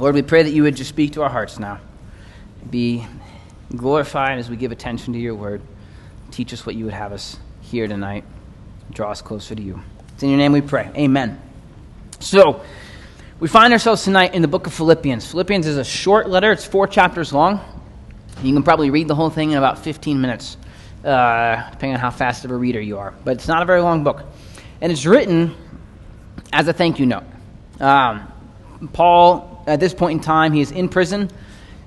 Lord, we pray that you would just speak to our hearts now. Be glorified as we give attention to your word. Teach us what you would have us hear tonight. Draw us closer to you. It's in your name we pray. Amen. So, we find ourselves tonight in the book of Philippians. Philippians is a short letter, it's four chapters long. You can probably read the whole thing in about 15 minutes, uh, depending on how fast of a reader you are. But it's not a very long book. And it's written as a thank you note. Um, Paul, at this point in time, he is in prison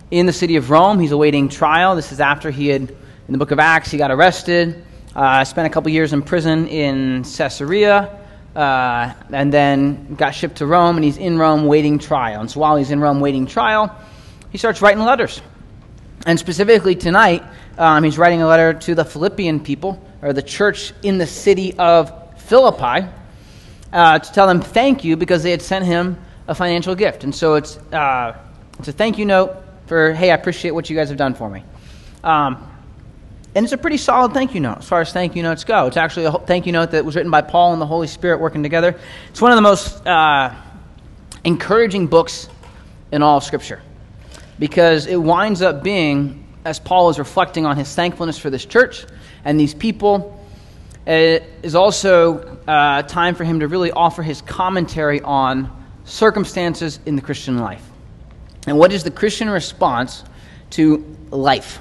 in the city of Rome. He's awaiting trial. This is after he had, in the book of Acts, he got arrested, uh, spent a couple years in prison in Caesarea, uh, and then got shipped to Rome, and he's in Rome waiting trial. And so while he's in Rome waiting trial, he starts writing letters. And specifically tonight, um, he's writing a letter to the Philippian people, or the church in the city of Philippi, uh, to tell them thank you because they had sent him a financial gift. And so it's, uh, it's a thank you note for, hey, I appreciate what you guys have done for me. Um, and it's a pretty solid thank you note as far as thank you notes go. It's actually a thank you note that was written by Paul and the Holy Spirit working together. It's one of the most uh, encouraging books in all of Scripture because it winds up being, as Paul is reflecting on his thankfulness for this church and these people, it is also uh, time for him to really offer his commentary on circumstances in the Christian life. And what is the Christian response to life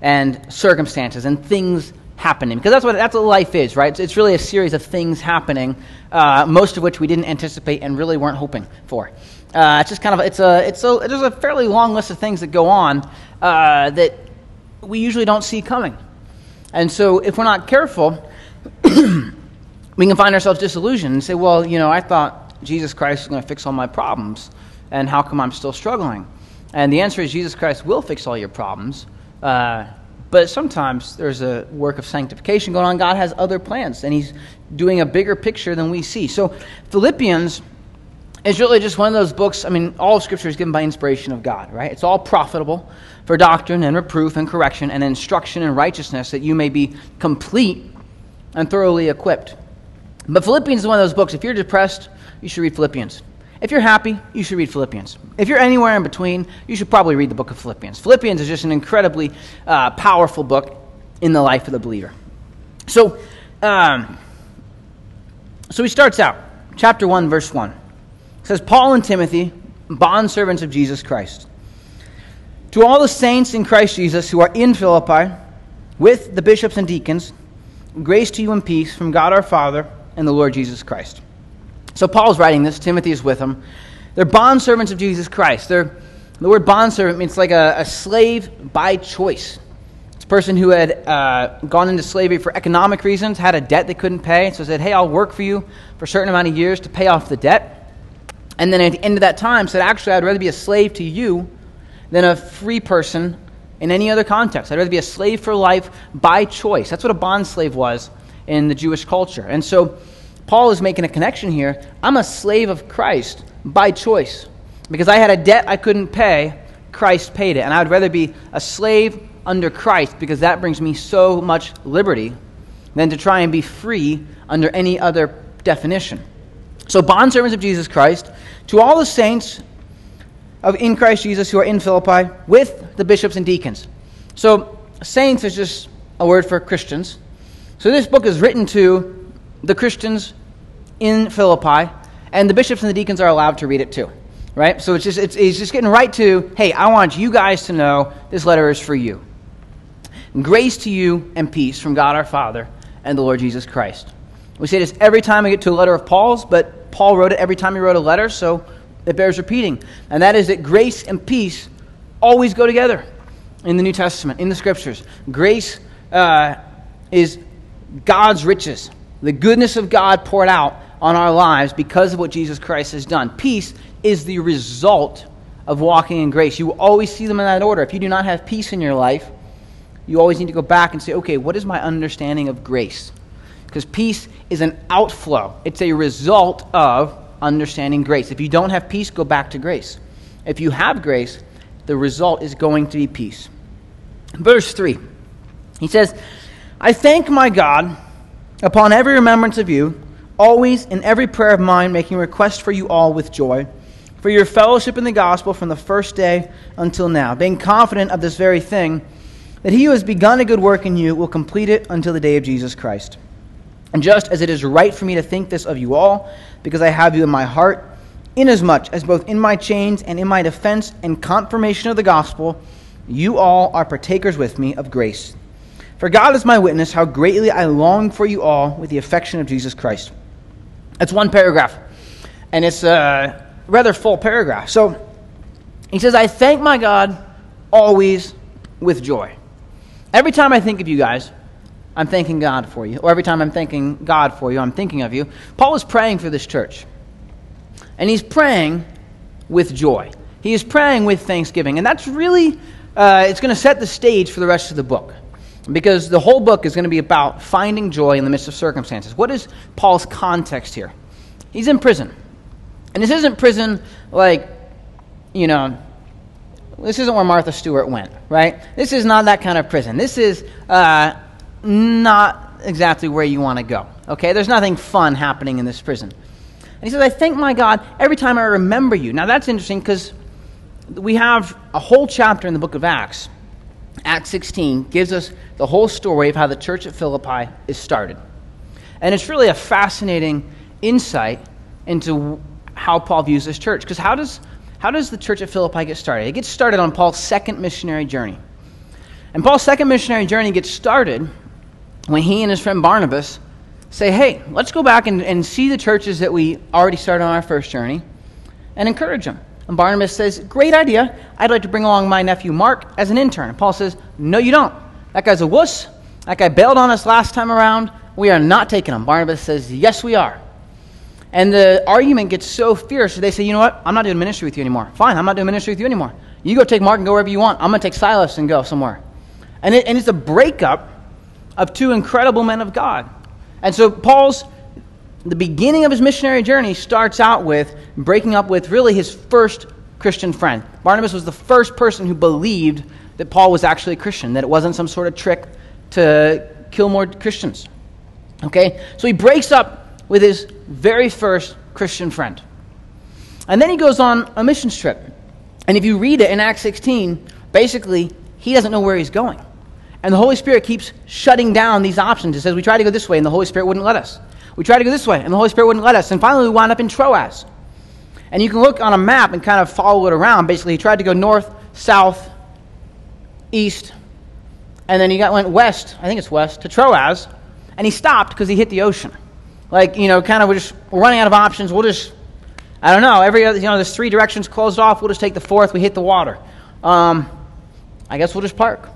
and circumstances and things happening? Because that's what, that's what life is, right? It's, it's really a series of things happening, uh, most of which we didn't anticipate and really weren't hoping for. Uh, it's just kind of it's a it's a there's a fairly long list of things that go on uh, that we usually don't see coming, and so if we're not careful, we can find ourselves disillusioned and say, well, you know, I thought Jesus Christ is going to fix all my problems, and how come I'm still struggling? And the answer is Jesus Christ will fix all your problems. Uh, but sometimes there's a work of sanctification going on. God has other plans, and He's doing a bigger picture than we see. So, Philippians is really just one of those books. I mean, all Scripture is given by inspiration of God, right? It's all profitable for doctrine and reproof and correction and instruction in righteousness that you may be complete and thoroughly equipped. But Philippians is one of those books. If you're depressed, you should read Philippians. If you're happy, you should read Philippians. If you're anywhere in between, you should probably read the book of Philippians. Philippians is just an incredibly uh, powerful book in the life of the believer. So, um, so he starts out, chapter 1, verse 1. It says, Paul and Timothy, bondservants of Jesus Christ. To all the saints in Christ Jesus who are in Philippi, with the bishops and deacons, grace to you and peace from God our Father and the Lord Jesus Christ. So Paul's writing this, Timothy is with him. They're bondservants of Jesus Christ. They're, the word bondservant means like a, a slave by choice. It's a person who had uh, gone into slavery for economic reasons, had a debt they couldn't pay, so said, hey, I'll work for you for a certain amount of years to pay off the debt. And then at the end of that time said, actually, I'd rather be a slave to you than a free person in any other context. I'd rather be a slave for life by choice. That's what a bond slave was in the Jewish culture. And so Paul is making a connection here. I'm a slave of Christ by choice. Because I had a debt I couldn't pay, Christ paid it. And I would rather be a slave under Christ because that brings me so much liberty than to try and be free under any other definition. So, bondservants of Jesus Christ, to all the saints of in Christ Jesus who are in Philippi, with the bishops and deacons. So, saints is just a word for Christians. So, this book is written to the Christians in Philippi, and the bishops and the deacons are allowed to read it too. Right? So it's just, it's, just getting right to, hey, I want you guys to know this letter is for you. Grace to you and peace from God our Father and the Lord Jesus Christ. We say this every time we get to a letter of Paul's, but Paul wrote it every time he wrote a letter, so it bears repeating. And that is that grace and peace always go together in the New Testament, in the Scriptures. Grace uh, is God's riches the goodness of God poured out on our lives because of what Jesus Christ has done. Peace is the result of walking in grace. You will always see them in that order. If you do not have peace in your life, you always need to go back and say, okay, what is my understanding of grace? Because peace is an outflow, it's a result of understanding grace. If you don't have peace, go back to grace. If you have grace, the result is going to be peace. Verse 3, he says, I thank my God upon every remembrance of you, always in every prayer of mine, making request for you all with joy, for your fellowship in the gospel from the first day until now, being confident of this very thing, that he who has begun a good work in you will complete it until the day of Jesus Christ. And just as it is right for me to think this of you all, because I have you in my heart, inasmuch as both in my chains and in my defense and confirmation of the gospel, you all are partakers with me of grace. For God is my witness how greatly I long for you all with the affection of Jesus Christ. That's one paragraph, and it's a rather full paragraph. So he says, I thank my God always with joy. Every time I think of you guys, I'm thanking God for you. Or every time I'm thanking God for you, I'm thinking of you. Paul is praying for this church. And he's praying with joy. He is praying with thanksgiving. And that's really, uh, it's going to set the stage for the rest of the book. Because the whole book is going to be about finding joy in the midst of circumstances. What is Paul's context here? He's in prison. And this isn't prison like, you know, this isn't where Martha Stewart went, right? This is not that kind of prison. This is uh, not exactly where you want to go. Okay? There's nothing fun happening in this prison. And he says, I thank my God every time I remember you. Now that's interesting because we have a whole chapter in the book of Acts. Acts 16 gives us the whole story of how the church at Philippi is started. And it's really a fascinating insight into how Paul views this church. Because how does, how does the church at Philippi get started? It gets started on Paul's second missionary journey. And Paul's second missionary journey gets started when he and his friend Barnabas say, hey, let's go back and, and see the churches that we already started on our first journey and encourage them. And Barnabas says, Great idea. I'd like to bring along my nephew Mark as an intern. And Paul says, No, you don't. That guy's a wuss. That guy bailed on us last time around. We are not taking him. Barnabas says, Yes, we are. And the argument gets so fierce that they say, You know what? I'm not doing ministry with you anymore. Fine, I'm not doing ministry with you anymore. You go take Mark and go wherever you want. I'm going to take Silas and go somewhere. And, it, and it's a breakup of two incredible men of God. And so Paul's the beginning of his missionary journey starts out with breaking up with really his first Christian friend. Barnabas was the first person who believed that Paul was actually a Christian, that it wasn't some sort of trick to kill more Christians. Okay? So he breaks up with his very first Christian friend. And then he goes on a missions trip. And if you read it in Acts 16, basically, he doesn't know where he's going. And the Holy Spirit keeps shutting down these options. It says, We try to go this way, and the Holy Spirit wouldn't let us. We tried to go this way, and the Holy Spirit wouldn't let us. And finally, we wound up in Troas. And you can look on a map and kind of follow it around. Basically, he tried to go north, south, east, and then he got, went west, I think it's west, to Troas, and he stopped because he hit the ocean. Like, you know, kind of we're just we're running out of options. We'll just, I don't know, every other, you know, there's three directions closed off. We'll just take the fourth. We hit the water. Um, I guess we'll just park.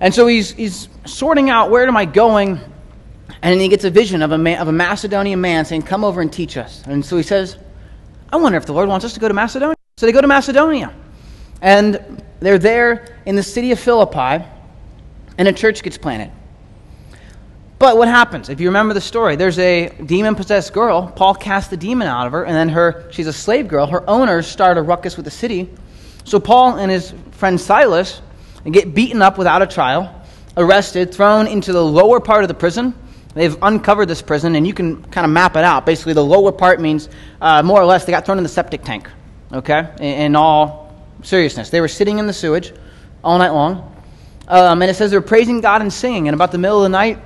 And so he's, he's sorting out where am I going? And then he gets a vision of a, man, of a Macedonian man saying, Come over and teach us. And so he says, I wonder if the Lord wants us to go to Macedonia. So they go to Macedonia. And they're there in the city of Philippi, and a church gets planted. But what happens? If you remember the story, there's a demon possessed girl. Paul casts the demon out of her, and then her she's a slave girl. Her owners start a ruckus with the city. So Paul and his friend Silas get beaten up without a trial, arrested, thrown into the lower part of the prison. They've uncovered this prison, and you can kind of map it out. Basically, the lower part means uh, more or less they got thrown in the septic tank, okay, in, in all seriousness. They were sitting in the sewage all night long. Um, and it says they were praising God and singing. And about the middle of the night,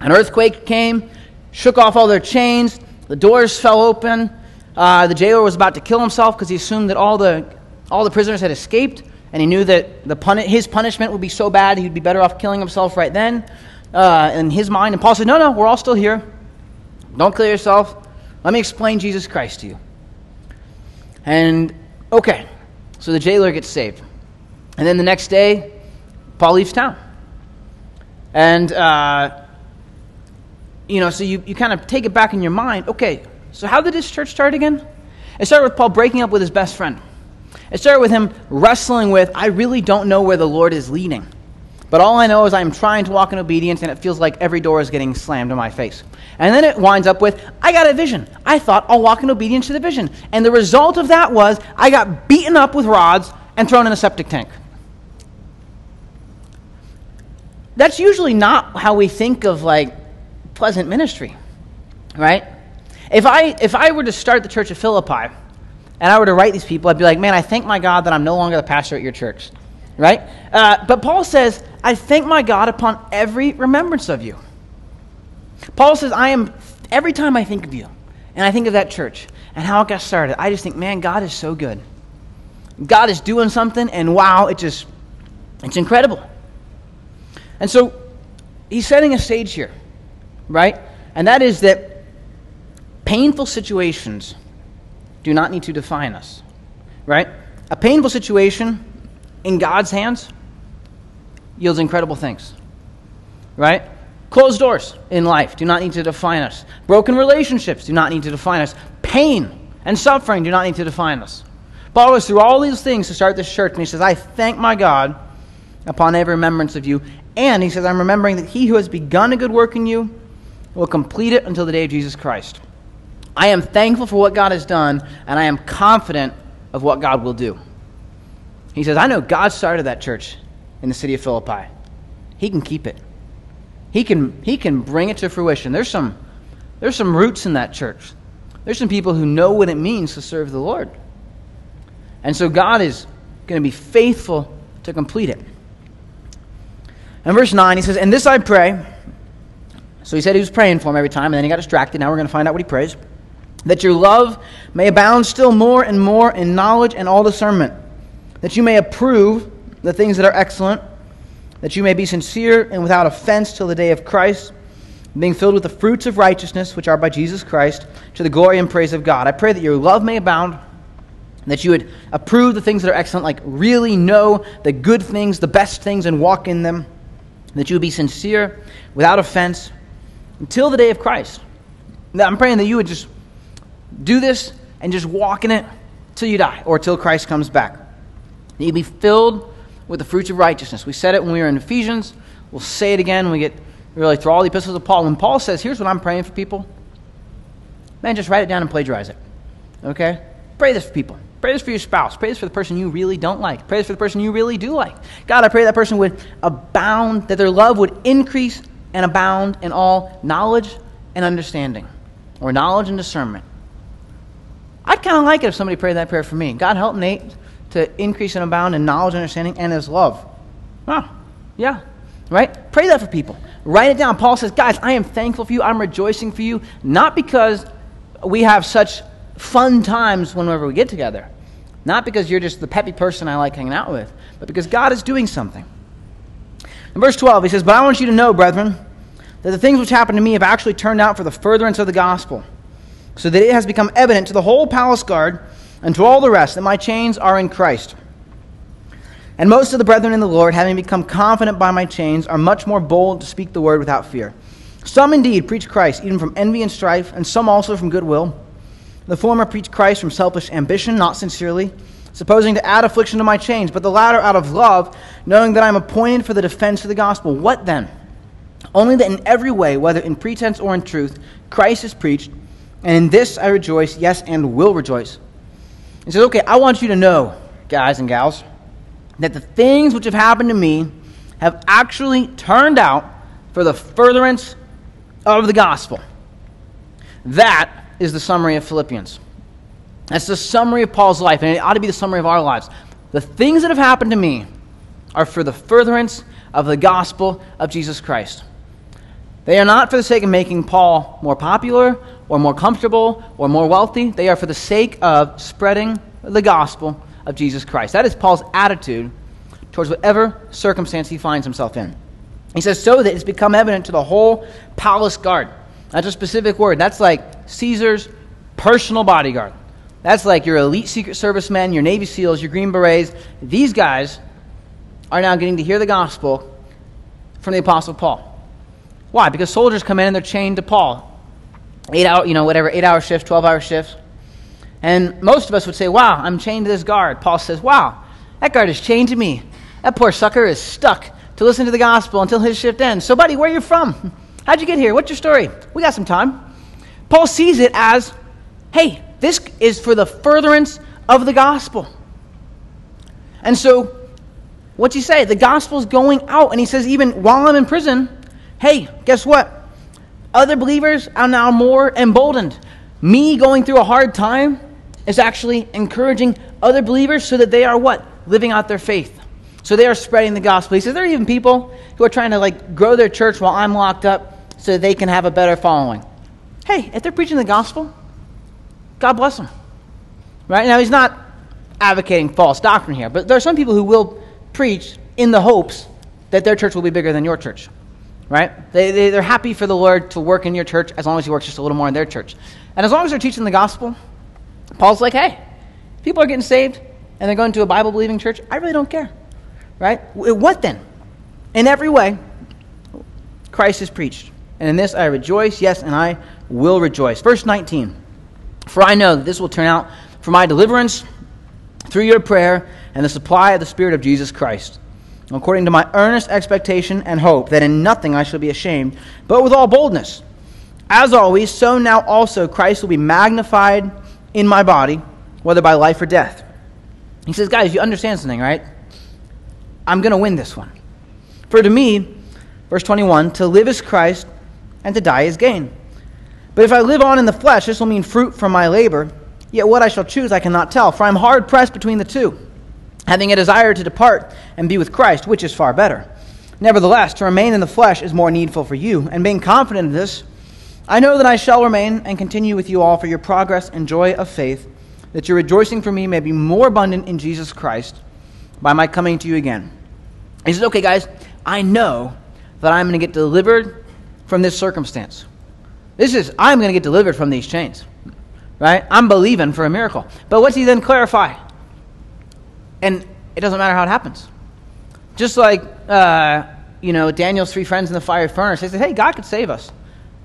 an earthquake came, shook off all their chains, the doors fell open. Uh, the jailer was about to kill himself because he assumed that all the, all the prisoners had escaped and he knew that the puni- his punishment would be so bad he'd be better off killing himself right then uh, in his mind. And Paul said, No, no, we're all still here. Don't kill yourself. Let me explain Jesus Christ to you. And okay, so the jailer gets saved. And then the next day, Paul leaves town. And, uh, you know, so you, you kind of take it back in your mind. Okay, so how did this church start again? It started with Paul breaking up with his best friend. It started with him wrestling with, I really don't know where the Lord is leading. But all I know is I'm trying to walk in obedience, and it feels like every door is getting slammed in my face. And then it winds up with, I got a vision. I thought I'll walk in obedience to the vision. And the result of that was I got beaten up with rods and thrown in a septic tank. That's usually not how we think of like pleasant ministry, right? If I, if I were to start the church of Philippi, and I were to write these people, I'd be like, man, I thank my God that I'm no longer the pastor at your church. Right? Uh, but Paul says, I thank my God upon every remembrance of you. Paul says, I am, every time I think of you, and I think of that church and how it got started, I just think, man, God is so good. God is doing something, and wow, it just, it's incredible. And so he's setting a stage here, right? And that is that painful situations do not need to define us, right? A painful situation in God's hands yields incredible things, right? Closed doors in life do not need to define us. Broken relationships do not need to define us. Pain and suffering do not need to define us. Paul goes through all these things to start this church, and he says, I thank my God upon every remembrance of you. And he says, I'm remembering that he who has begun a good work in you will complete it until the day of Jesus Christ. I am thankful for what God has done, and I am confident of what God will do. He says, I know God started that church in the city of Philippi. He can keep it. He can, he can bring it to fruition. There's some, there's some roots in that church. There's some people who know what it means to serve the Lord. And so God is going to be faithful to complete it. And verse 9, he says, And this I pray. So he said he was praying for him every time, and then he got distracted. Now we're going to find out what he prays. That your love may abound still more and more in knowledge and all discernment, that you may approve the things that are excellent, that you may be sincere and without offense till the day of Christ, being filled with the fruits of righteousness, which are by Jesus Christ, to the glory and praise of God. I pray that your love may abound that you would approve the things that are excellent, like really know the good things, the best things, and walk in them. That you would be sincere, without offense, until the day of Christ. Now, I'm praying that you would just do this and just walk in it till you die or till Christ comes back. That you'd be filled with the fruits of righteousness. We said it when we were in Ephesians. We'll say it again when we get really through all the epistles of Paul. When Paul says, here's what I'm praying for people, man, just write it down and plagiarize it. Okay? Pray this for people. Pray this for your spouse. Pray this for the person you really don't like. Pray this for the person you really do like. God, I pray that person would abound, that their love would increase and abound in all knowledge and understanding, or knowledge and discernment. I'd kind of like it if somebody prayed that prayer for me. God, help Nate to increase and abound in knowledge, understanding, and his love. Oh, yeah, right? Pray that for people. Write it down. Paul says, guys, I am thankful for you. I'm rejoicing for you, not because we have such fun times whenever we get together. Not because you're just the peppy person I like hanging out with, but because God is doing something. In verse 12, he says, But I want you to know, brethren, that the things which happened to me have actually turned out for the furtherance of the gospel, so that it has become evident to the whole palace guard and to all the rest that my chains are in Christ. And most of the brethren in the Lord, having become confident by my chains, are much more bold to speak the word without fear. Some indeed preach Christ, even from envy and strife, and some also from goodwill. The former preach Christ from selfish ambition, not sincerely, supposing to add affliction to my chains, but the latter out of love, knowing that I am appointed for the defense of the gospel. What then? Only that in every way, whether in pretense or in truth, Christ is preached, and in this I rejoice, yes, and will rejoice. He says, Okay, I want you to know, guys and gals, that the things which have happened to me have actually turned out for the furtherance of the gospel. That is the summary of Philippians. That's the summary of Paul's life, and it ought to be the summary of our lives. The things that have happened to me are for the furtherance of the gospel of Jesus Christ. They are not for the sake of making Paul more popular or more comfortable or more wealthy. They are for the sake of spreading the gospel of Jesus Christ. That is Paul's attitude towards whatever circumstance he finds himself in. He says, so that it's become evident to the whole palace guard. That's a specific word. That's like Caesar's personal bodyguard. That's like your elite Secret Service men, your Navy SEALs, your Green Berets. These guys are now getting to hear the gospel from the Apostle Paul. Why? Because soldiers come in and they're chained to Paul. Eight hour, you know, whatever, eight hour shifts, 12 hour shifts. And most of us would say, wow, I'm chained to this guard. Paul says, wow, that guard is chained to me. That poor sucker is stuck to listen to the gospel until his shift ends. So, buddy, where are you from? How'd you get here? What's your story? We got some time. Paul sees it as hey, this is for the furtherance of the gospel. And so, what's he say? The gospel's going out. And he says, even while I'm in prison, hey, guess what? Other believers are now more emboldened. Me going through a hard time is actually encouraging other believers so that they are what? Living out their faith. So they are spreading the gospel. He says there are even people who are trying to like grow their church while I'm locked up so they can have a better following. Hey, if they're preaching the gospel, God bless them. Right? Now he's not advocating false doctrine here, but there are some people who will preach in the hopes that their church will be bigger than your church. Right? They, they, they're happy for the Lord to work in your church as long as he works just a little more in their church. And as long as they're teaching the gospel, Paul's like, hey, people are getting saved and they're going to a Bible believing church. I really don't care. Right? What then? In every way, Christ is preached. And in this I rejoice, yes, and I will rejoice. Verse 19 For I know that this will turn out for my deliverance through your prayer and the supply of the Spirit of Jesus Christ, according to my earnest expectation and hope that in nothing I shall be ashamed, but with all boldness. As always, so now also Christ will be magnified in my body, whether by life or death. He says, guys, you understand something, right? I'm going to win this one. For to me, verse 21, to live is Christ, and to die is gain. But if I live on in the flesh, this will mean fruit from my labor. Yet what I shall choose I cannot tell, for I am hard pressed between the two, having a desire to depart and be with Christ, which is far better. Nevertheless, to remain in the flesh is more needful for you, and being confident of this, I know that I shall remain and continue with you all for your progress and joy of faith, that your rejoicing for me may be more abundant in Jesus Christ by my coming to you again. He says, Okay, guys, I know that I'm going to get delivered from this circumstance. This is, I'm going to get delivered from these chains. Right? I'm believing for a miracle. But what's he then clarify? And it doesn't matter how it happens. Just like, uh, you know, Daniel's three friends in the fire furnace, they said, hey, God could save us.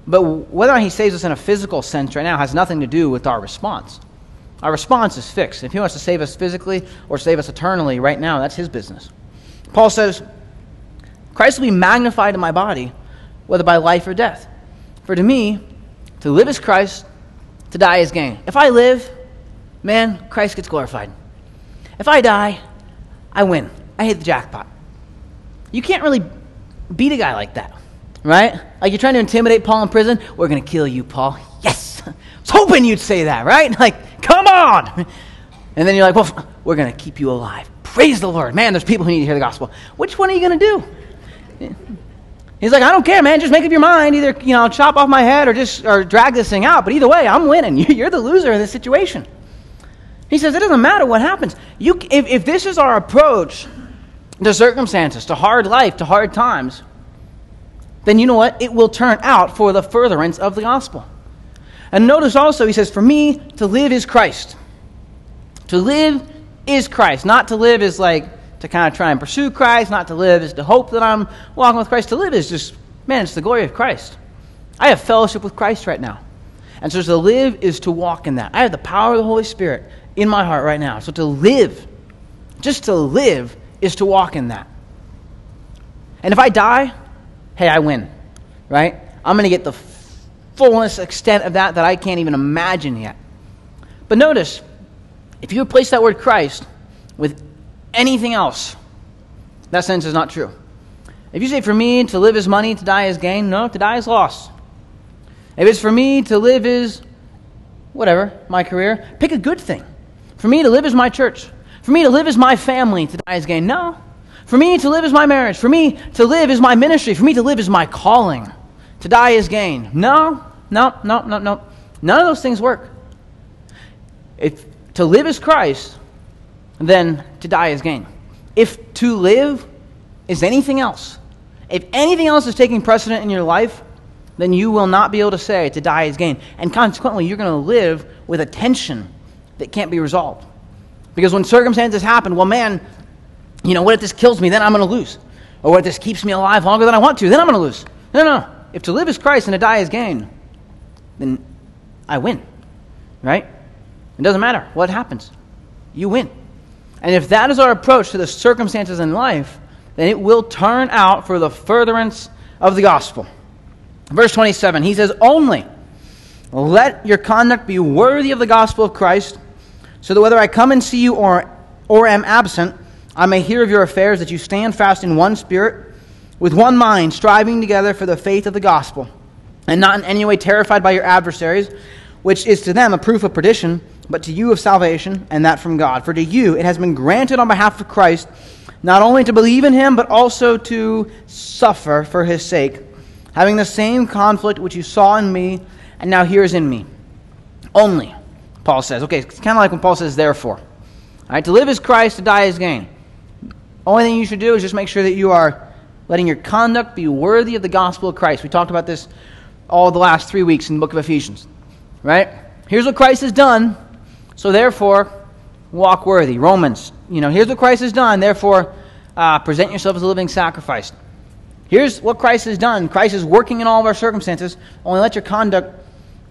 But whether or not he saves us in a physical sense right now has nothing to do with our response. Our response is fixed. If he wants to save us physically or save us eternally right now, that's his business. Paul says, Christ will be magnified in my body, whether by life or death. For to me, to live is Christ, to die is gain. If I live, man, Christ gets glorified. If I die, I win. I hit the jackpot. You can't really beat a guy like that, right? Like you're trying to intimidate Paul in prison. We're going to kill you, Paul. Yes. I was hoping you'd say that, right? Like, come on. And then you're like, well, we're going to keep you alive. Praise the Lord. Man, there's people who need to hear the gospel. Which one are you going to do? He's like, I don't care, man. Just make up your mind. Either, you know, chop off my head or just or drag this thing out. But either way, I'm winning. You're the loser in this situation. He says, it doesn't matter what happens. You, if, if this is our approach to circumstances, to hard life, to hard times, then you know what? It will turn out for the furtherance of the gospel. And notice also, he says, For me, to live is Christ. To live is Christ. Not to live is like to kind of try and pursue Christ, not to live is to hope that I'm walking with Christ. To live is just, man, it's the glory of Christ. I have fellowship with Christ right now. And so to live is to walk in that. I have the power of the Holy Spirit in my heart right now. So to live, just to live, is to walk in that. And if I die, hey, I win, right? I'm going to get the fullness, extent of that that I can't even imagine yet. But notice, if you replace that word Christ with anything else, that sentence is not true. If you say, for me to live is money, to die is gain, no, to die is loss. If it's for me to live is whatever, my career, pick a good thing. For me to live is my church. For me to live is my family, to die is gain. No. For me to live is my marriage. For me to live is my ministry. For me to live is my calling. To die is gain. No, no, no, no, no. None of those things work. If to live is Christ, then to die is gain. If to live is anything else, if anything else is taking precedent in your life, then you will not be able to say to die is gain. And consequently, you're going to live with a tension that can't be resolved. Because when circumstances happen, well, man, you know, what if this kills me? Then I'm going to lose. Or what if this keeps me alive longer than I want to? Then I'm going to lose. No, no. If to live is Christ and to die is gain, then I win. Right? It doesn't matter what happens. You win. And if that is our approach to the circumstances in life, then it will turn out for the furtherance of the gospel. Verse 27, he says, Only let your conduct be worthy of the gospel of Christ, so that whether I come and see you or, or am absent, I may hear of your affairs, that you stand fast in one spirit, with one mind, striving together for the faith of the gospel, and not in any way terrified by your adversaries, which is to them a proof of perdition but to you of salvation, and that from God. For to you it has been granted on behalf of Christ not only to believe in him, but also to suffer for his sake, having the same conflict which you saw in me, and now hears in me. Only, Paul says. Okay, it's kind of like when Paul says, therefore. All right, to live is Christ, to die is gain. Only thing you should do is just make sure that you are letting your conduct be worthy of the gospel of Christ. We talked about this all the last three weeks in the book of Ephesians. Right? Here's what Christ has done, so therefore, walk worthy. Romans, you know, here's what Christ has done, therefore, uh, present yourself as a living sacrifice. Here's what Christ has done. Christ is working in all of our circumstances. Only let your conduct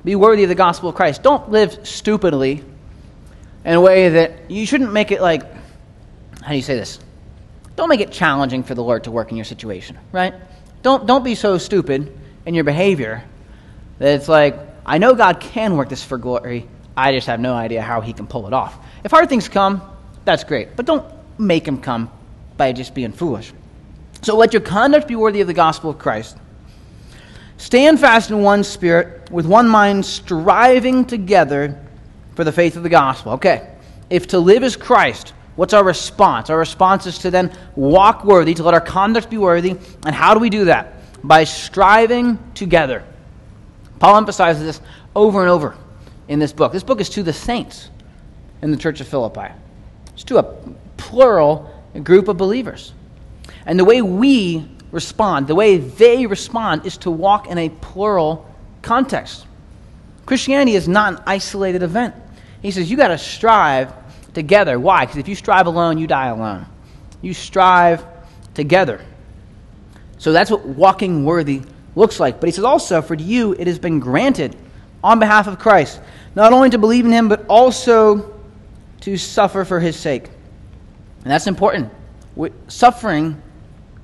be worthy of the gospel of Christ. Don't live stupidly in a way that you shouldn't make it like, how do you say this? Don't make it challenging for the Lord to work in your situation, right? Don't, don't be so stupid in your behavior that it's like, I know God can work this for glory. I just have no idea how he can pull it off. If hard things come, that's great. But don't make them come by just being foolish. So let your conduct be worthy of the gospel of Christ. Stand fast in one spirit, with one mind, striving together for the faith of the gospel. Okay, if to live is Christ, what's our response? Our response is to then walk worthy, to let our conduct be worthy. And how do we do that? By striving together. Paul emphasizes this over and over in this book. This book is to the saints in the church of Philippi, it's to a plural group of believers. And the way we respond, the way they respond, is to walk in a plural context. Christianity is not an isolated event. He says you got to strive together. Why? Because if you strive alone, you die alone. You strive together. So that's what walking worthy looks like. But he says also, for you it has been granted on behalf of Christ, not only to believe in him, but also to suffer for his sake. And that's important. Suffering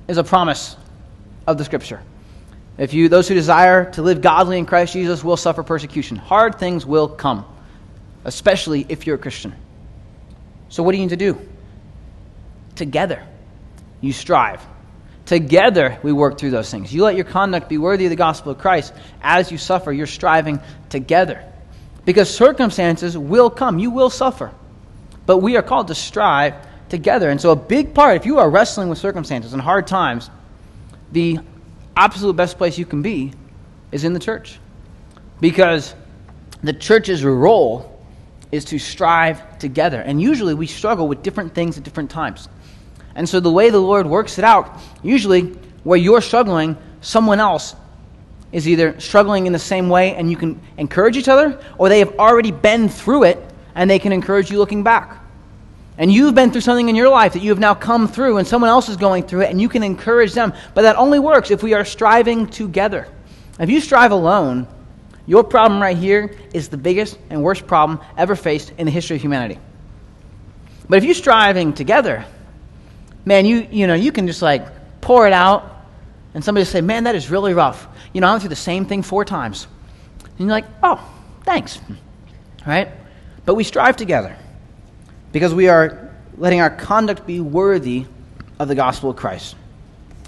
is a promise of the scripture. If you those who desire to live godly in Christ Jesus will suffer persecution. Hard things will come, especially if you're a Christian. So what do you need to do? Together, you strive. Together, we work through those things. You let your conduct be worthy of the gospel of Christ. As you suffer, you're striving together. Because circumstances will come. You will suffer. But we are called to strive together. And so, a big part, if you are wrestling with circumstances and hard times, the absolute best place you can be is in the church. Because the church's role is to strive together. And usually we struggle with different things at different times. And so the way the Lord works it out, usually where you're struggling, someone else is either struggling in the same way and you can encourage each other, or they have already been through it and they can encourage you looking back. And you've been through something in your life that you have now come through, and someone else is going through it, and you can encourage them. But that only works if we are striving together. If you strive alone, your problem right here is the biggest and worst problem ever faced in the history of humanity. But if you're striving together, man, you, you know, you can just like pour it out, and somebody say, man, that is really rough. You know, I went through the same thing four times. And you're like, oh, thanks. Right? But we strive together because we are letting our conduct be worthy of the gospel of Christ.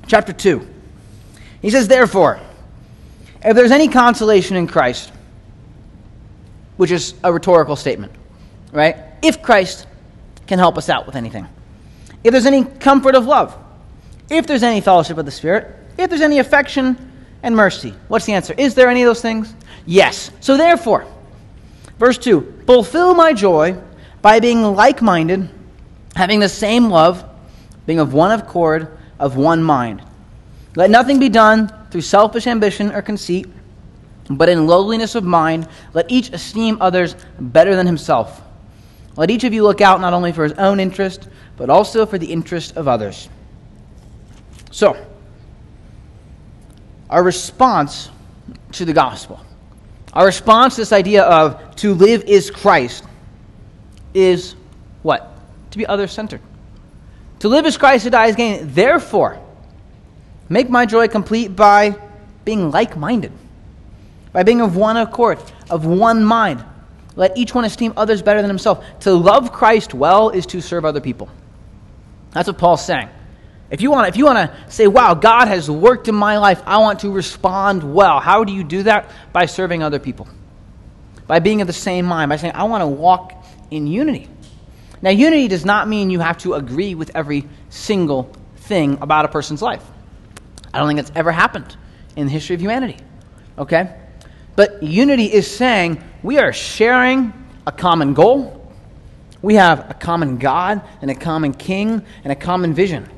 Chapter 2. He says, Therefore, if there's any consolation in Christ, which is a rhetorical statement, right? If Christ can help us out with anything, if there's any comfort of love, if there's any fellowship of the Spirit, if there's any affection and mercy. What's the answer? Is there any of those things? Yes. So therefore, verse 2 fulfill my joy by being like minded, having the same love, being of one accord, of one mind. Let nothing be done through selfish ambition or conceit, but in lowliness of mind, let each esteem others better than himself. Let each of you look out not only for his own interest, but also for the interest of others. So, our response to the gospel, our response to this idea of to live is Christ, is what? To be other centered. To live is Christ, to die is gain. Therefore, make my joy complete by being like minded, by being of one accord, of one mind. Let each one esteem others better than himself. To love Christ well is to serve other people. That's what Paul's saying. If you want, if you want to say, "Wow, God has worked in my life. I want to respond well." How do you do that? By serving other people by being of the same mind, by saying, I want to walk in unity. Now, unity does not mean you have to agree with every single thing about a person's life. I don't think that's ever happened in the history of humanity. Okay? But unity is saying we are sharing a common goal, we have a common God and a common king and a common vision.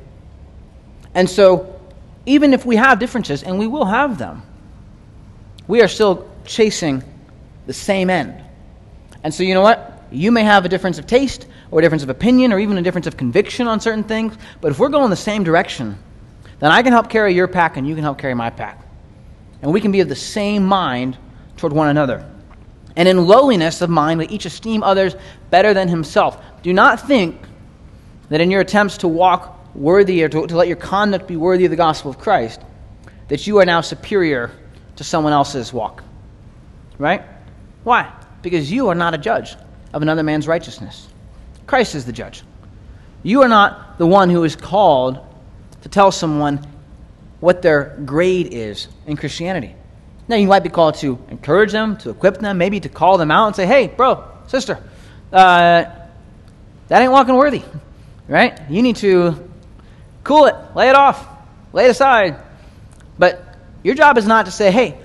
And so, even if we have differences, and we will have them, we are still chasing the same end. And so, you know what? You may have a difference of taste, or a difference of opinion, or even a difference of conviction on certain things, but if we're going the same direction, then I can help carry your pack and you can help carry my pack. And we can be of the same mind toward one another. And in lowliness of mind, let each esteem others better than himself. Do not think that in your attempts to walk worthy or to, to let your conduct be worthy of the gospel of Christ, that you are now superior to someone else's walk. Right? Why? Because you are not a judge of another man's righteousness. Christ is the judge. You are not the one who is called to tell someone what their grade is in Christianity. Now, you might be called to encourage them, to equip them, maybe to call them out and say, hey, bro, sister, uh, that ain't walking worthy, right? You need to cool it, lay it off, lay it aside. But your job is not to say, hey,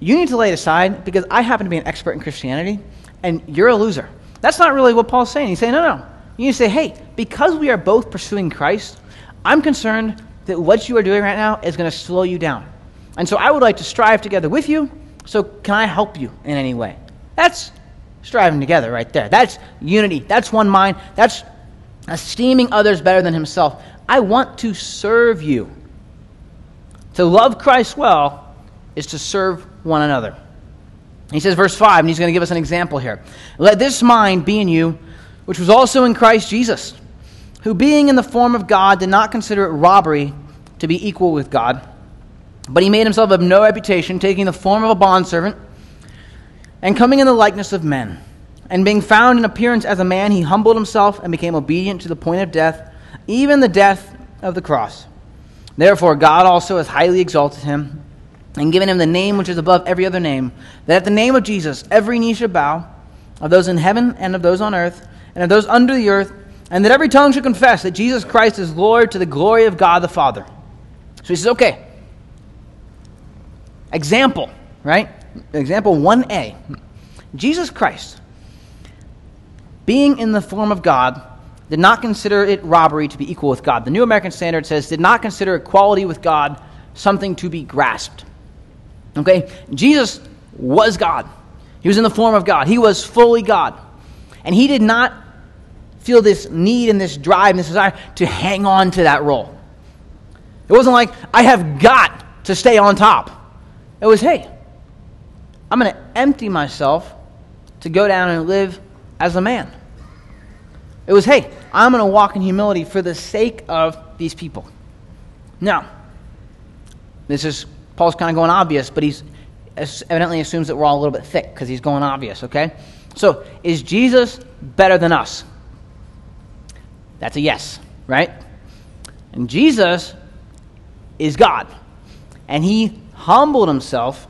you need to lay it aside because I happen to be an expert in Christianity and you're a loser. That's not really what Paul's saying. He's saying, no, no. You say, hey, because we are both pursuing Christ, I'm concerned that what you are doing right now is going to slow you down. And so I would like to strive together with you. So can I help you in any way? That's striving together right there. That's unity. That's one mind. That's esteeming others better than himself. I want to serve you. To love Christ well is to serve one another. He says, verse 5, and he's going to give us an example here. Let this mind be in you, which was also in Christ Jesus, who being in the form of God did not consider it robbery to be equal with God but he made himself of no reputation, taking the form of a bondservant, and coming in the likeness of men. And being found in appearance as a man, he humbled himself and became obedient to the point of death, even the death of the cross. Therefore, God also has highly exalted him and given him the name which is above every other name, that at the name of Jesus every knee should bow, of those in heaven and of those on earth, and of those under the earth, and that every tongue should confess that Jesus Christ is Lord to the glory of God the Father. So he says, okay, Example, right? Example 1a. Jesus Christ, being in the form of God, did not consider it robbery to be equal with God. The New American Standard says, did not consider equality with God something to be grasped. Okay? Jesus was God. He was in the form of God. He was fully God. And he did not feel this need and this drive and this desire to hang on to that role. It wasn't like, I have got to stay on top. It was, hey, I'm going to empty myself to go down and live as a man. It was, hey, I'm going to walk in humility for the sake of these people. Now, this is, Paul's kind of going obvious, but he's evidently assumes that we're all a little bit thick because he's going obvious, okay? So, is Jesus better than us? That's a yes, right? And Jesus is God. And he humbled himself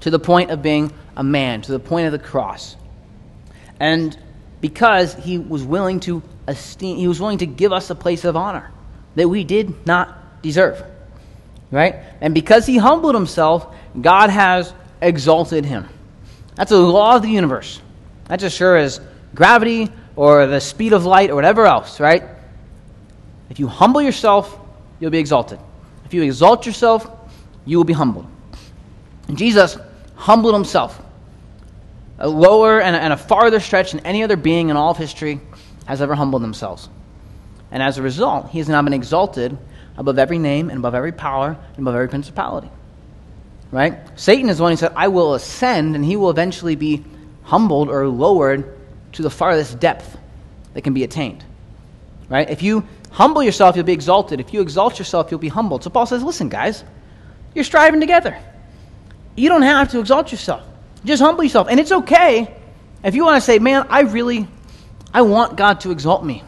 to the point of being a man, to the point of the cross. And because he was willing to esteem, he was willing to give us a place of honor that we did not deserve. Right? And because he humbled himself, God has exalted him. That's a law of the universe. That's as sure as gravity or the speed of light or whatever else, right? If you humble yourself, you'll be exalted. If you exalt yourself, you will be humbled. And Jesus humbled himself. A lower and a, and a farther stretch than any other being in all of history has ever humbled themselves. And as a result, he has now been exalted above every name and above every power and above every principality. Right? Satan is the one who said, I will ascend, and he will eventually be humbled or lowered to the farthest depth that can be attained. Right? If you humble yourself, you'll be exalted. If you exalt yourself, you'll be humbled. So Paul says, listen, guys, you're striving together. You don't have to exalt yourself. Just humble yourself. And it's okay if you want to say, man, I really, I want God to exalt me.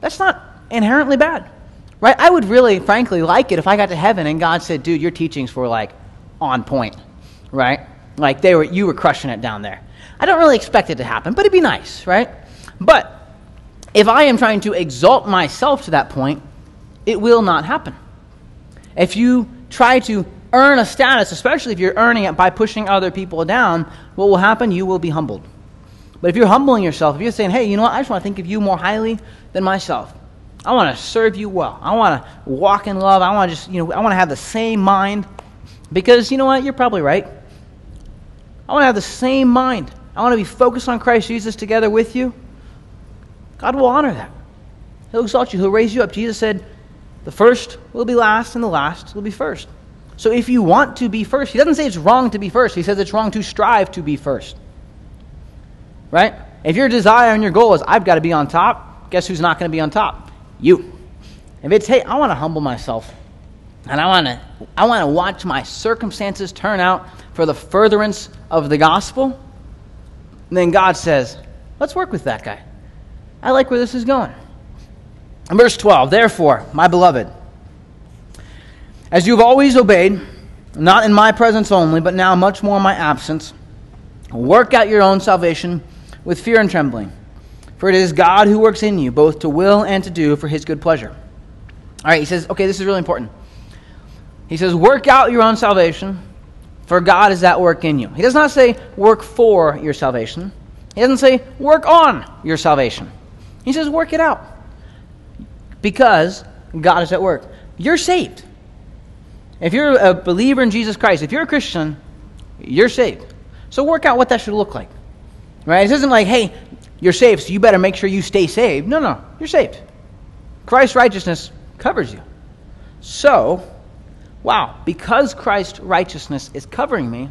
That's not inherently bad. Right? I would really, frankly, like it if I got to heaven and God said, dude, your teachings were like on point. Right? Like they were, you were crushing it down there. I don't really expect it to happen, but it'd be nice, right? But if I am trying to exalt myself to that point, it will not happen. If you try to earn a status, especially if you're earning it by pushing other people down, what will happen? You will be humbled. But if you're humbling yourself, if you're saying, hey, you know what, I just want to think of you more highly than myself. I want to serve you well. I want to walk in love. I want to just, you know, I want to have the same mind. Because you know what? You're probably right. I want to have the same mind. I want to be focused on Christ Jesus together with you. God will honor that. He'll exalt you. He'll raise you up. Jesus said, the first will be last, and the last will be first. So if you want to be first, he doesn't say it's wrong to be first. He says it's wrong to strive to be first. Right? If your desire and your goal is, I've got to be on top, guess who's not going to be on top? You. If it's, hey, I want to humble myself, and I want to, I want to watch my circumstances turn out for the furtherance of the gospel, then God says, let's work with that guy. I like where this is going. In verse 12, therefore, my beloved, as you have always obeyed, not in my presence only, but now much more in my absence, work out your own salvation with fear and trembling. For it is God who works in you, both to will and to do for his good pleasure. All right, he says, okay, this is really important. He says, work out your own salvation, for God is at work in you. He does not say work for your salvation. He doesn't say work on your salvation. He says work it out. Because God is at work. You're saved. If you're a believer in Jesus Christ, if you're a Christian, you're saved. So work out what that should look like. Right? It isn't like, hey, you're saved, so you better make sure you stay saved. No, no, you're saved. Christ's righteousness covers you. So, wow, because Christ's righteousness is covering me,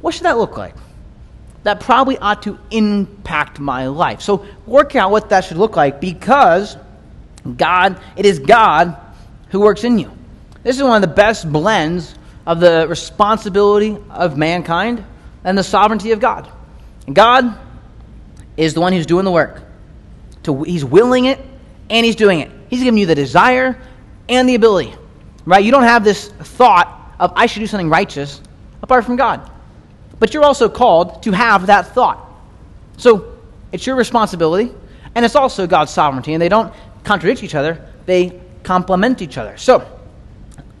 what should that look like? That probably ought to impact my life. So, work out what that should look like because God, it is God who works in you. This is one of the best blends of the responsibility of mankind and the sovereignty of God. God is the one who's doing the work. To, he's willing it and he's doing it. He's giving you the desire and the ability. Right? You don't have this thought of I should do something righteous apart from God. But you're also called to have that thought. So it's your responsibility and it's also God's sovereignty and they don't contradict each other, they complement each other. So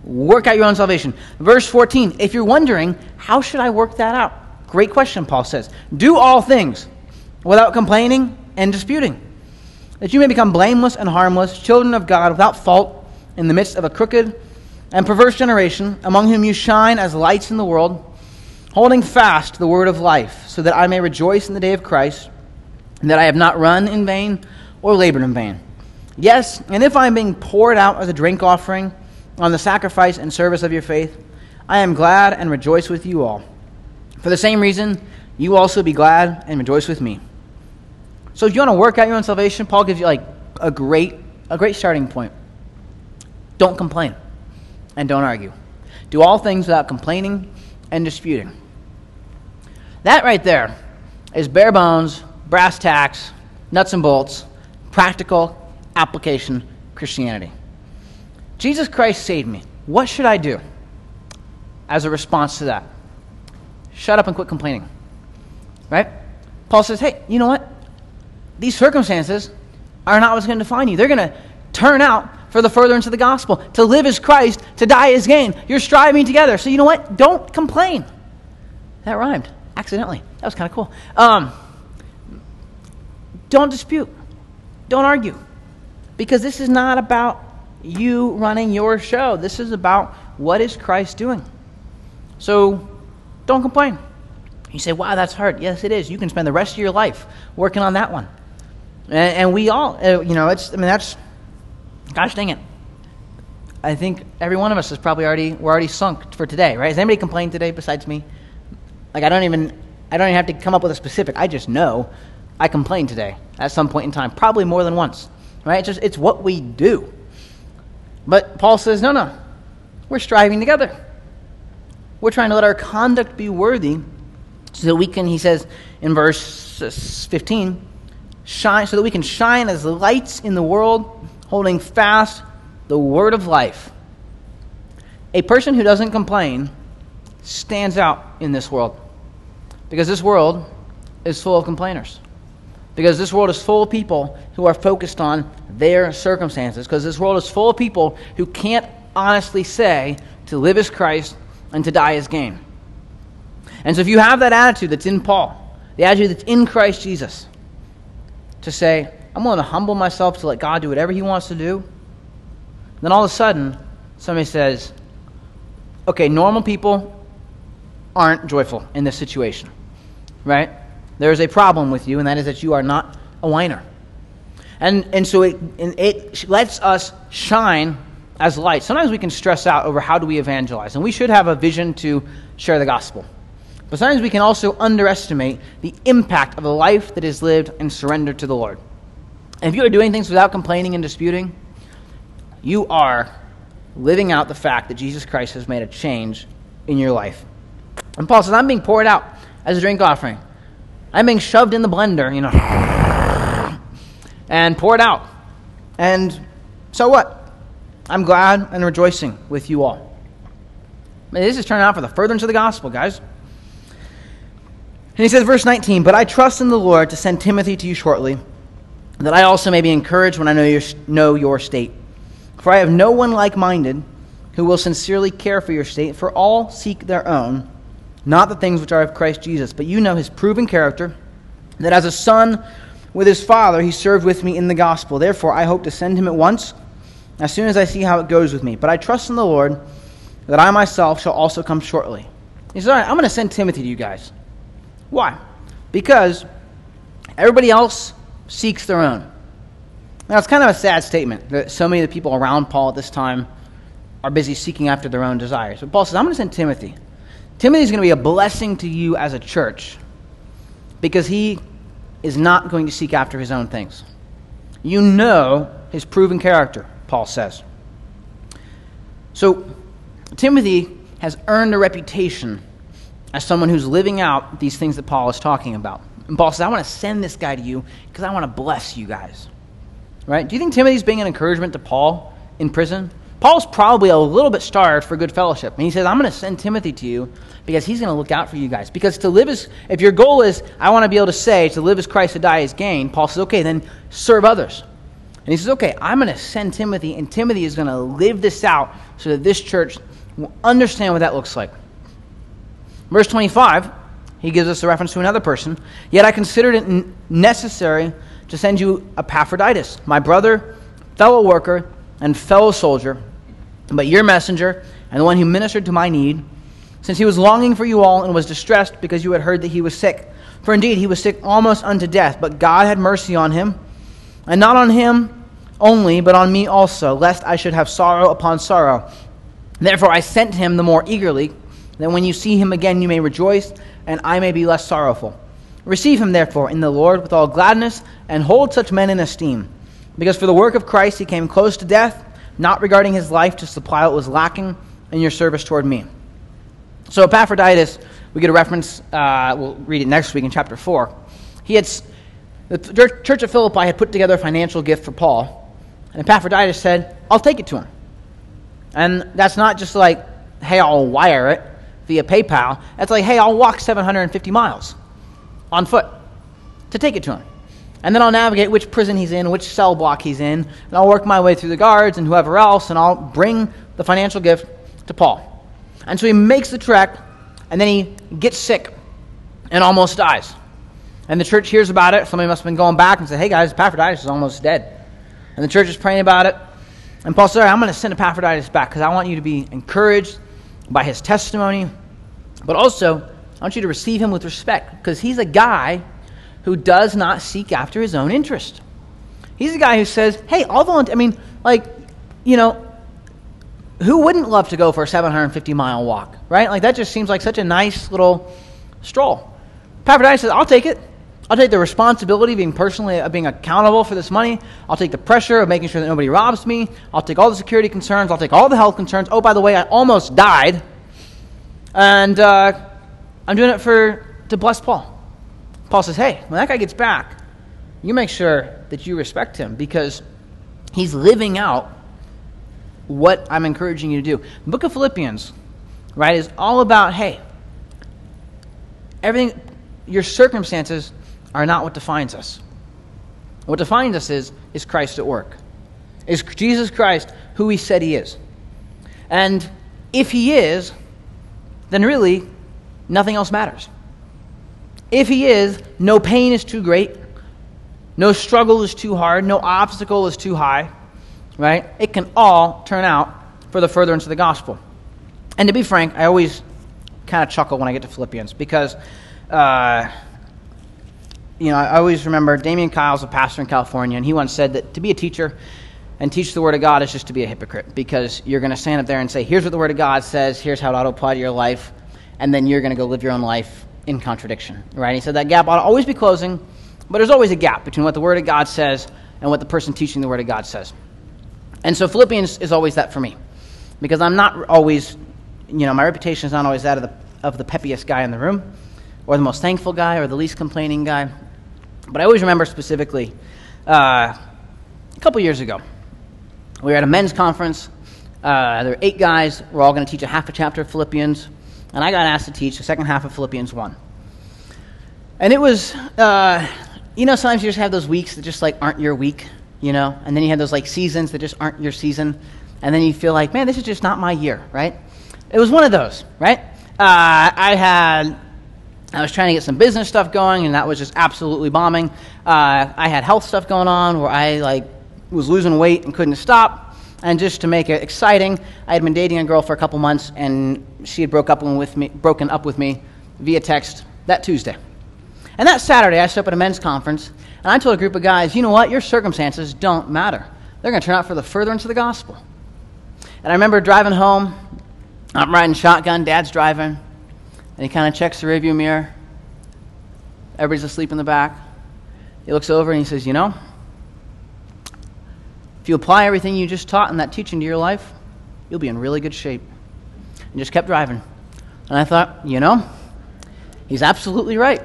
Work out your own salvation. Verse 14, if you're wondering, how should I work that out? Great question, Paul says. Do all things without complaining and disputing, that you may become blameless and harmless, children of God without fault in the midst of a crooked and perverse generation, among whom you shine as lights in the world, holding fast the word of life, so that I may rejoice in the day of Christ, and that I have not run in vain or labored in vain. Yes, and if I am being poured out as a drink offering, on the sacrifice and service of your faith, I am glad and rejoice with you all. For the same reason, you also be glad and rejoice with me. So if you want to work out your own salvation, Paul gives you like a great a great starting point. Don't complain and don't argue. Do all things without complaining and disputing. That right there is bare bones, brass tacks, nuts and bolts, practical application Christianity. Jesus Christ saved me. What should I do as a response to that? Shut up and quit complaining. Right? Paul says, hey, you know what? These circumstances are not what's going to define you. They're going to turn out for the furtherance of the gospel. To live is Christ, to die is gain. You're striving together. So you know what? Don't complain. That rhymed accidentally. That was kind of cool. Um, don't dispute. Don't argue. Because this is not about you running your show. This is about what is Christ doing. So don't complain. You say, wow, that's hard. Yes, it is. You can spend the rest of your life working on that one. And, and we all, uh, you know, it's, I mean, that's, gosh dang it. I think every one of us is probably already, we're already sunk for today, right? Has anybody complained today besides me? Like, I don't even, I don't even have to come up with a specific. I just know I complained today at some point in time, probably more than once, right? It's just, it's what we do. But Paul says, no, no. We're striving together. We're trying to let our conduct be worthy so that we can, he says in verse 15, shine, so that we can shine as lights in the world, holding fast the word of life. A person who doesn't complain stands out in this world. Because this world is full of complainers. Because this world is full of people who are focused on their circumstances. Because this world is full of people who can't honestly say to live as Christ and to die as gain. And so if you have that attitude that's in Paul, the attitude that's in Christ Jesus, to say, I'm willing to humble myself to let God do whatever He wants to do, then all of a sudden, somebody says, okay, normal people aren't joyful in this situation, right? There is a problem with you, and that is that you are not a whiner. And, and so it, and it lets us shine as light. Sometimes we can stress out over how do we evangelize, and we should have a vision to share the gospel. But sometimes we can also underestimate the impact of a life that is lived in surrender to the Lord. And if you are doing things without complaining and disputing, you are living out the fact that Jesus Christ has made a change in your life. And Paul says, I'm being poured out as a drink offering. I'm being shoved in the blender, you know, and poured out. And so what? I'm glad and rejoicing with you all. This is turning out for the furtherance of the gospel, guys. And he says, verse 19, But I trust in the Lord to send Timothy to you shortly, that I also may be encouraged when I know your, know your state. For I have no one like minded who will sincerely care for your state, for all seek their own, not the things which are of Christ Jesus. But you know his proven character, that as a son with his father, he served with me in the gospel. Therefore, I hope to send him at once, as soon as I see how it goes with me. But I trust in the Lord that I myself shall also come shortly. He says, All right, I'm going to send Timothy to you guys. Why? Because everybody else seeks their own. Now, it's kind of a sad statement that so many of the people around Paul at this time are busy seeking after their own desires. But Paul says, I'm going to send Timothy. Timothy is going to be a blessing to you as a church because he is not going to seek after his own things. You know his proven character, Paul says. So, Timothy has earned a reputation as someone who's living out these things that Paul is talking about. And Paul says, I want to send this guy to you because I want to bless you guys. Right? Do you think Timothy's being an encouragement to Paul in prison? Paul's probably a little bit starved for good fellowship. And he says, I'm going to send Timothy to you because he's going to look out for you guys. Because to live as, if your goal is, I want to be able to say, to live as Christ, to die as gain, Paul says, okay, then serve others. And he says, okay, I'm going to send Timothy, and Timothy is going to live this out so that this church will understand what that looks like. Verse 25, he gives us a reference to another person. Yet I considered it necessary to send you Epaphroditus, my brother, fellow worker, and fellow soldier, but your messenger, and the one who ministered to my need, since he was longing for you all and was distressed because you had heard that he was sick. For indeed he was sick almost unto death, but God had mercy on him, and not on him only, but on me also, lest I should have sorrow upon sorrow. Therefore I sent him the more eagerly that when you see him again you may rejoice, and I may be less sorrowful. Receive him, therefore, in the Lord with all gladness, and hold such men in esteem. Because for the work of Christ he came close to death, not regarding his life to supply what was lacking in your service toward me. So, Epaphroditus, we get a reference, uh, we'll read it next week in chapter 4. He had, the church of Philippi had put together a financial gift for Paul, and Epaphroditus said, I'll take it to him. And that's not just like, hey, I'll wire it via PayPal. It's like, hey, I'll walk 750 miles on foot to take it to him. And then I'll navigate which prison he's in, which cell block he's in, and I'll work my way through the guards and whoever else, and I'll bring the financial gift to Paul. And so he makes the trek, and then he gets sick and almost dies. And the church hears about it. Somebody must have been going back and said, hey guys, Epaphroditus is almost dead. And the church is praying about it. And Paul said, I'm going to send Epaphroditus back because I want you to be encouraged by his testimony, but also I want you to receive him with respect because he's a guy who does not seek after his own interest. He's a guy who says, Hey, I'll volunteer. I mean, like, you know, who wouldn't love to go for a 750 mile walk, right? Like, that just seems like such a nice little stroll. Epaphroditus says, I'll take it. I'll take the responsibility of being personally of being accountable for this money. I'll take the pressure of making sure that nobody robs me. I'll take all the security concerns. I'll take all the health concerns. Oh, by the way, I almost died, and uh, I'm doing it for to bless Paul. Paul says, "Hey, when that guy gets back, you make sure that you respect him because he's living out what I'm encouraging you to do." The book of Philippians right, is all about hey, everything, your circumstances are not what defines us. What defines us is, is Christ at work. Is Jesus Christ who he said he is? And if he is, then really nothing else matters. If he is, no pain is too great, no struggle is too hard, no obstacle is too high, right? It can all turn out for the furtherance of the gospel. And to be frank, I always kind of chuckle when I get to Philippians because, uh, you know, I always remember Damian Kyle's a pastor in California, and he once said that to be a teacher and teach the Word of God is just to be a hypocrite because you're going to stand up there and say, here's what the Word of God says, here's how it ought to apply to your life, and then you're going to go live your own life in contradiction, right? He said that gap ought to always be closing, but there's always a gap between what the Word of God says and what the person teaching the Word of God says. And so Philippians is always that for me because I'm not always, you know, my reputation is not always that of the, of the peppiest guy in the room or the most thankful guy or the least complaining guy. But I always remember specifically uh, a couple years ago, we were at a men's conference. Uh, there were eight guys. We're all going to teach a half a chapter of Philippians. And I got asked to teach the second half of Philippians 1. And it was, uh, you know, sometimes you just have those weeks that just like aren't your week, you know? And then you have those like seasons that just aren't your season. And then you feel like, man, this is just not my year, right? It was one of those, right? Uh, I had I was trying to get some business stuff going, and that was just absolutely bombing. Uh, I had health stuff going on where I like was losing weight and couldn't stop. And just to make it exciting, I had been dating a girl for a couple months, and she had broke up with me, broken up with me via text that Tuesday. And that Saturday, I stood up at a men's conference, and I told a group of guys, you know what? Your circumstances don't matter. They're going to turn out for the furtherance of the gospel. And I remember driving home. I'm riding shotgun. Dad's driving. And he kind of checks the rearview mirror. Everybody's asleep in the back. He looks over and he says, You know, if you apply everything you just taught in that teaching to your life, you'll be in really good shape. And just kept driving. And I thought, you know, he's absolutely right.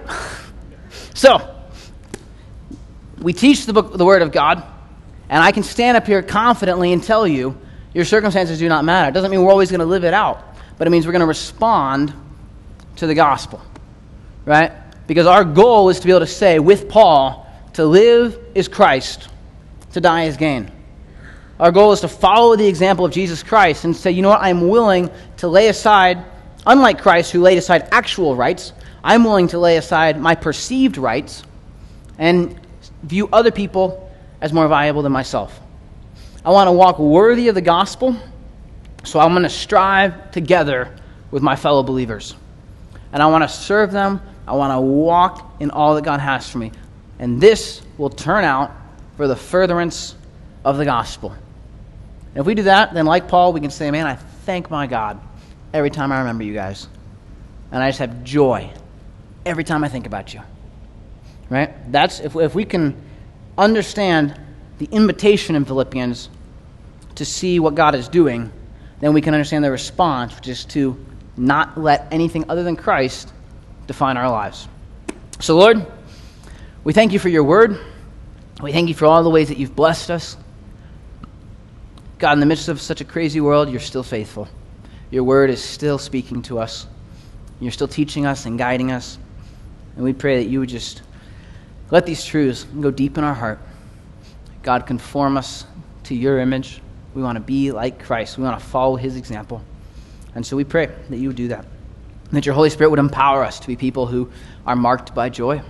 so, we teach the, book, the Word of God, and I can stand up here confidently and tell you your circumstances do not matter. It doesn't mean we're always going to live it out, but it means we're going to respond to the gospel, right? Because our goal is to be able to say with Paul, to live is Christ, to die is gain. Our goal is to follow the example of Jesus Christ and say, you know what, I'm willing to lay aside, unlike Christ who laid aside actual rights, I'm willing to lay aside my perceived rights and view other people as more valuable than myself. I want to walk worthy of the gospel, so I'm going to strive together with my fellow believers. And I want to serve them. I want to walk in all that God has for me. And this will turn out for the furtherance of the gospel. And if we do that, then like Paul, we can say, man, I thank my God every time I remember you guys. And I just have joy every time I think about you. Right? That's if, if we can understand the invitation in Philippians to see what God is doing, then we can understand the response, which is to not let anything other than Christ define our lives. So, Lord, we thank you for your word. We thank you for all the ways that you've blessed us. God, in the midst of such a crazy world, you're still faithful. Your word is still speaking to us. You're still teaching us and guiding us. And we pray that you would just let these truths go deep in our heart. God, conform us to your image. We want to be like Christ. We want to follow his example. And so we pray that you would do that. That your Holy Spirit would empower us to be people who are marked by joy.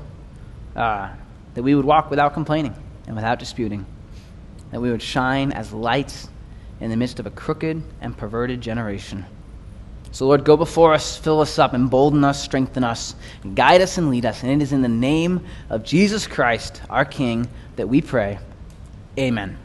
Uh, that we would walk without complaining and without disputing. That we would shine as lights in the midst of a crooked and perverted generation. So, Lord, go before us, fill us up, embolden us, strengthen us, guide us, and lead us. And it is in the name of Jesus Christ, our King, that we pray. Amen.